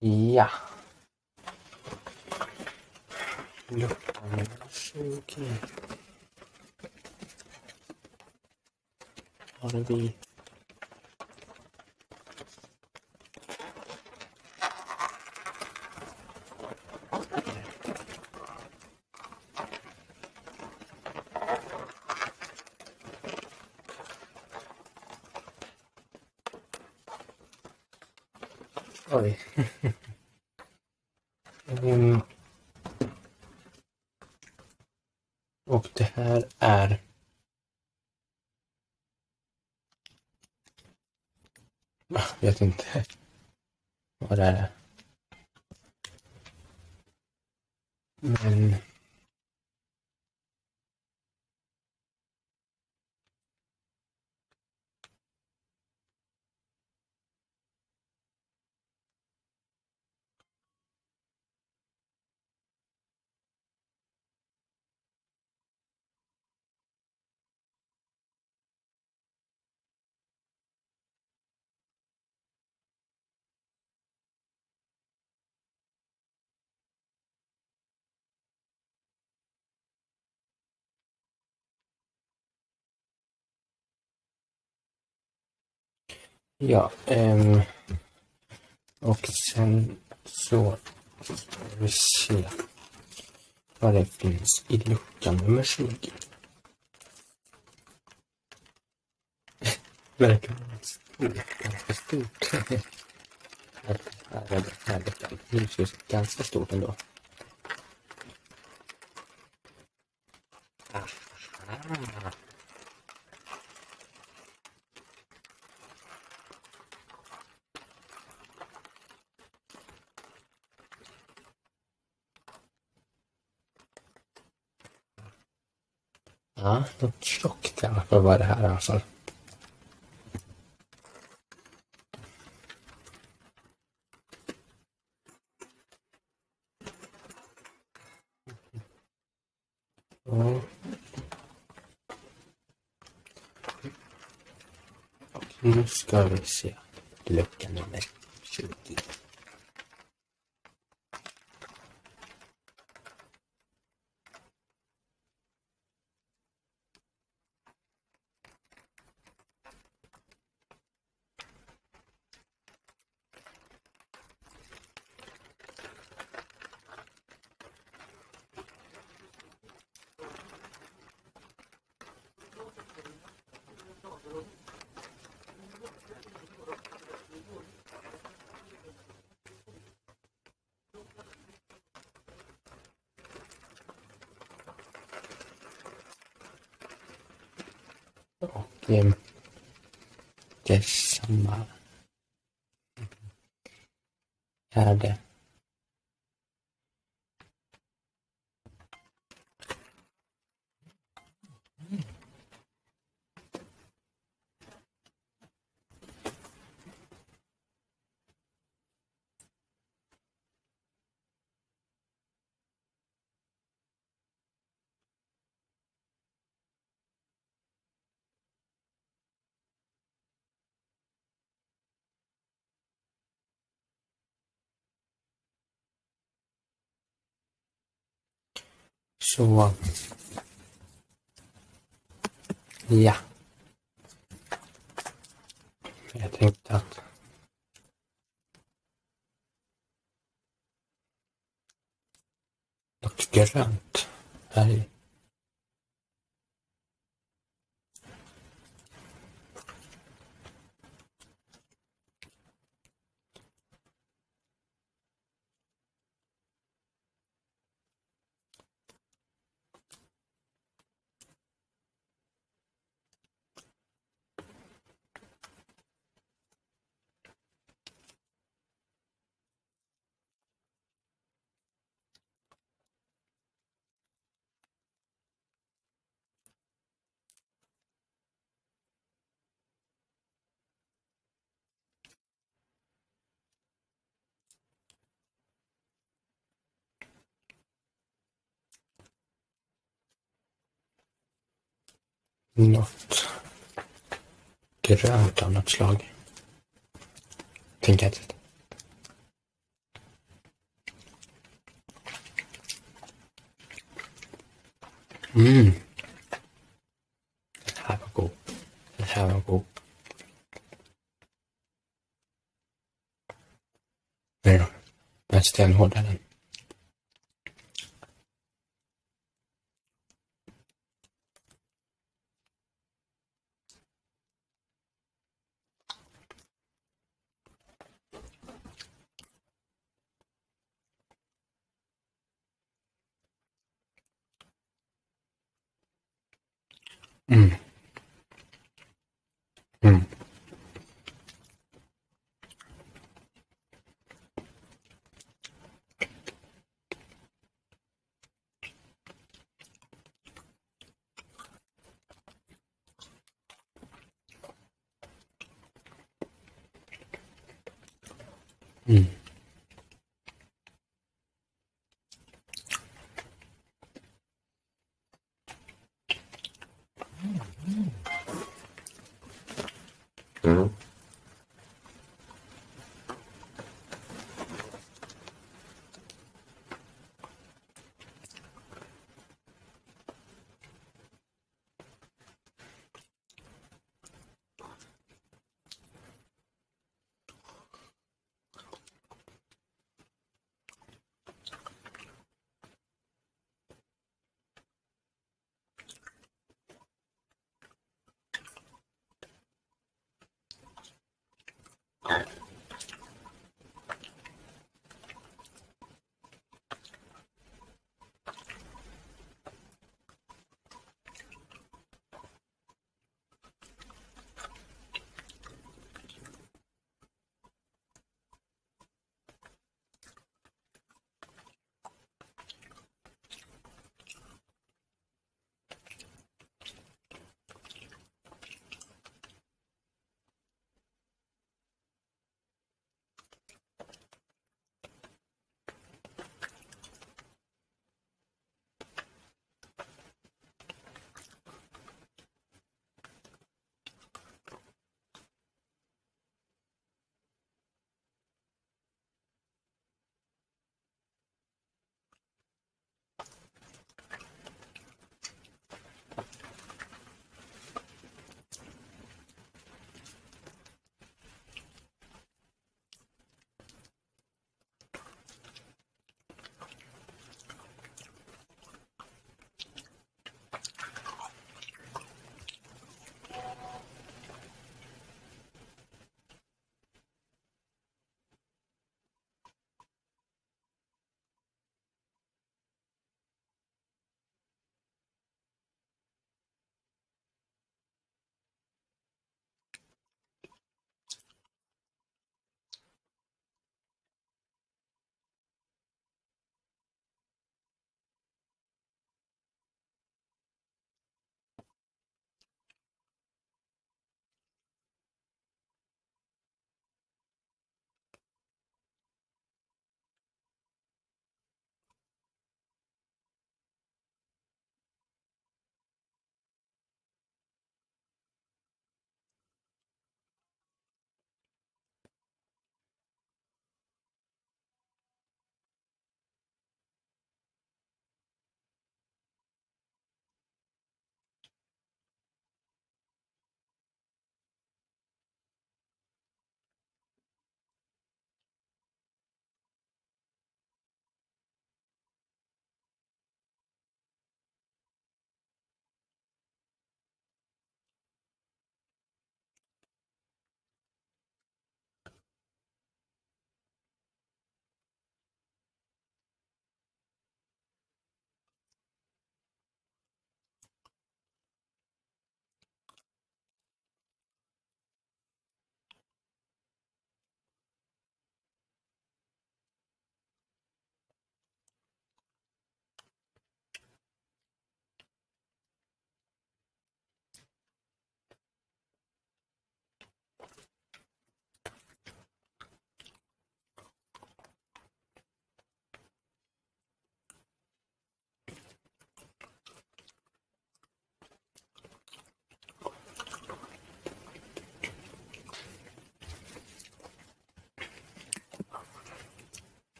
いや。よっ、あれでいい。Oj. um. Och det här är Jag vet inte vad det är. Men Ja, ehm, och sen så ska vi se vad det finns i lucka nummer 20. Verkar vara ganska stort. Här är det här luckan. är ganska stort ändå. Aha. Ja, något tjockt i alla fall var det här i alla fall. Ja. Och nu ska vi se lucka nummer 20. Okiem też sama jadę. Zo. Ja. Ik denk dat. Dat is gerend. Hey. Något grönt av något slag. Finkattet. Mm. Mm. you know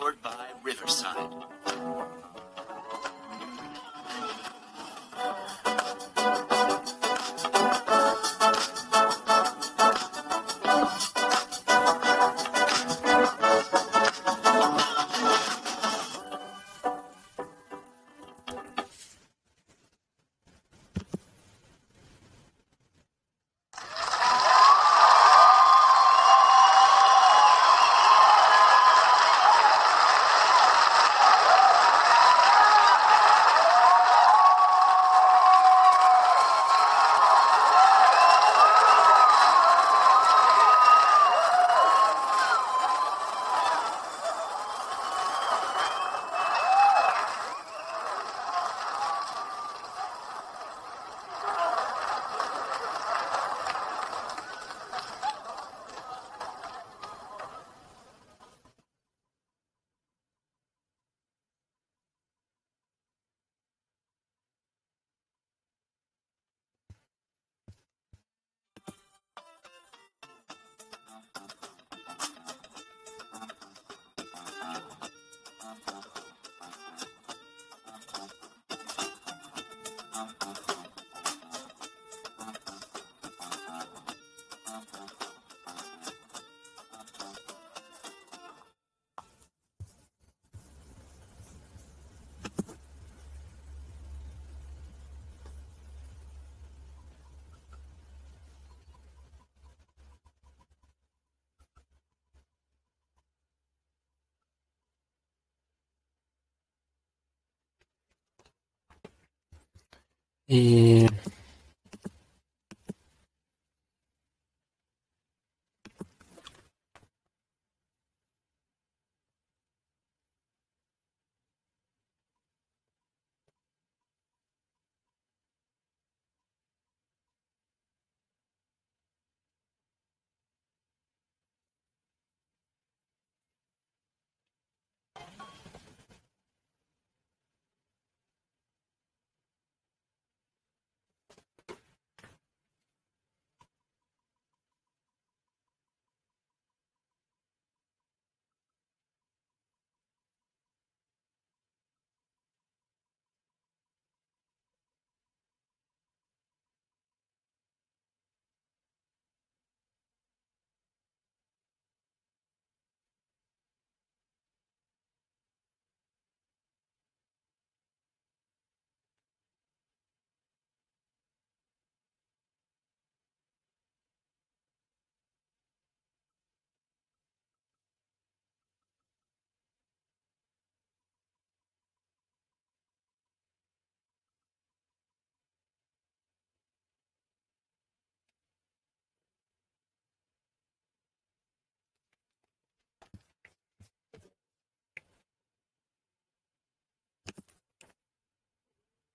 Powered by Riverside. uh, uh. Eh,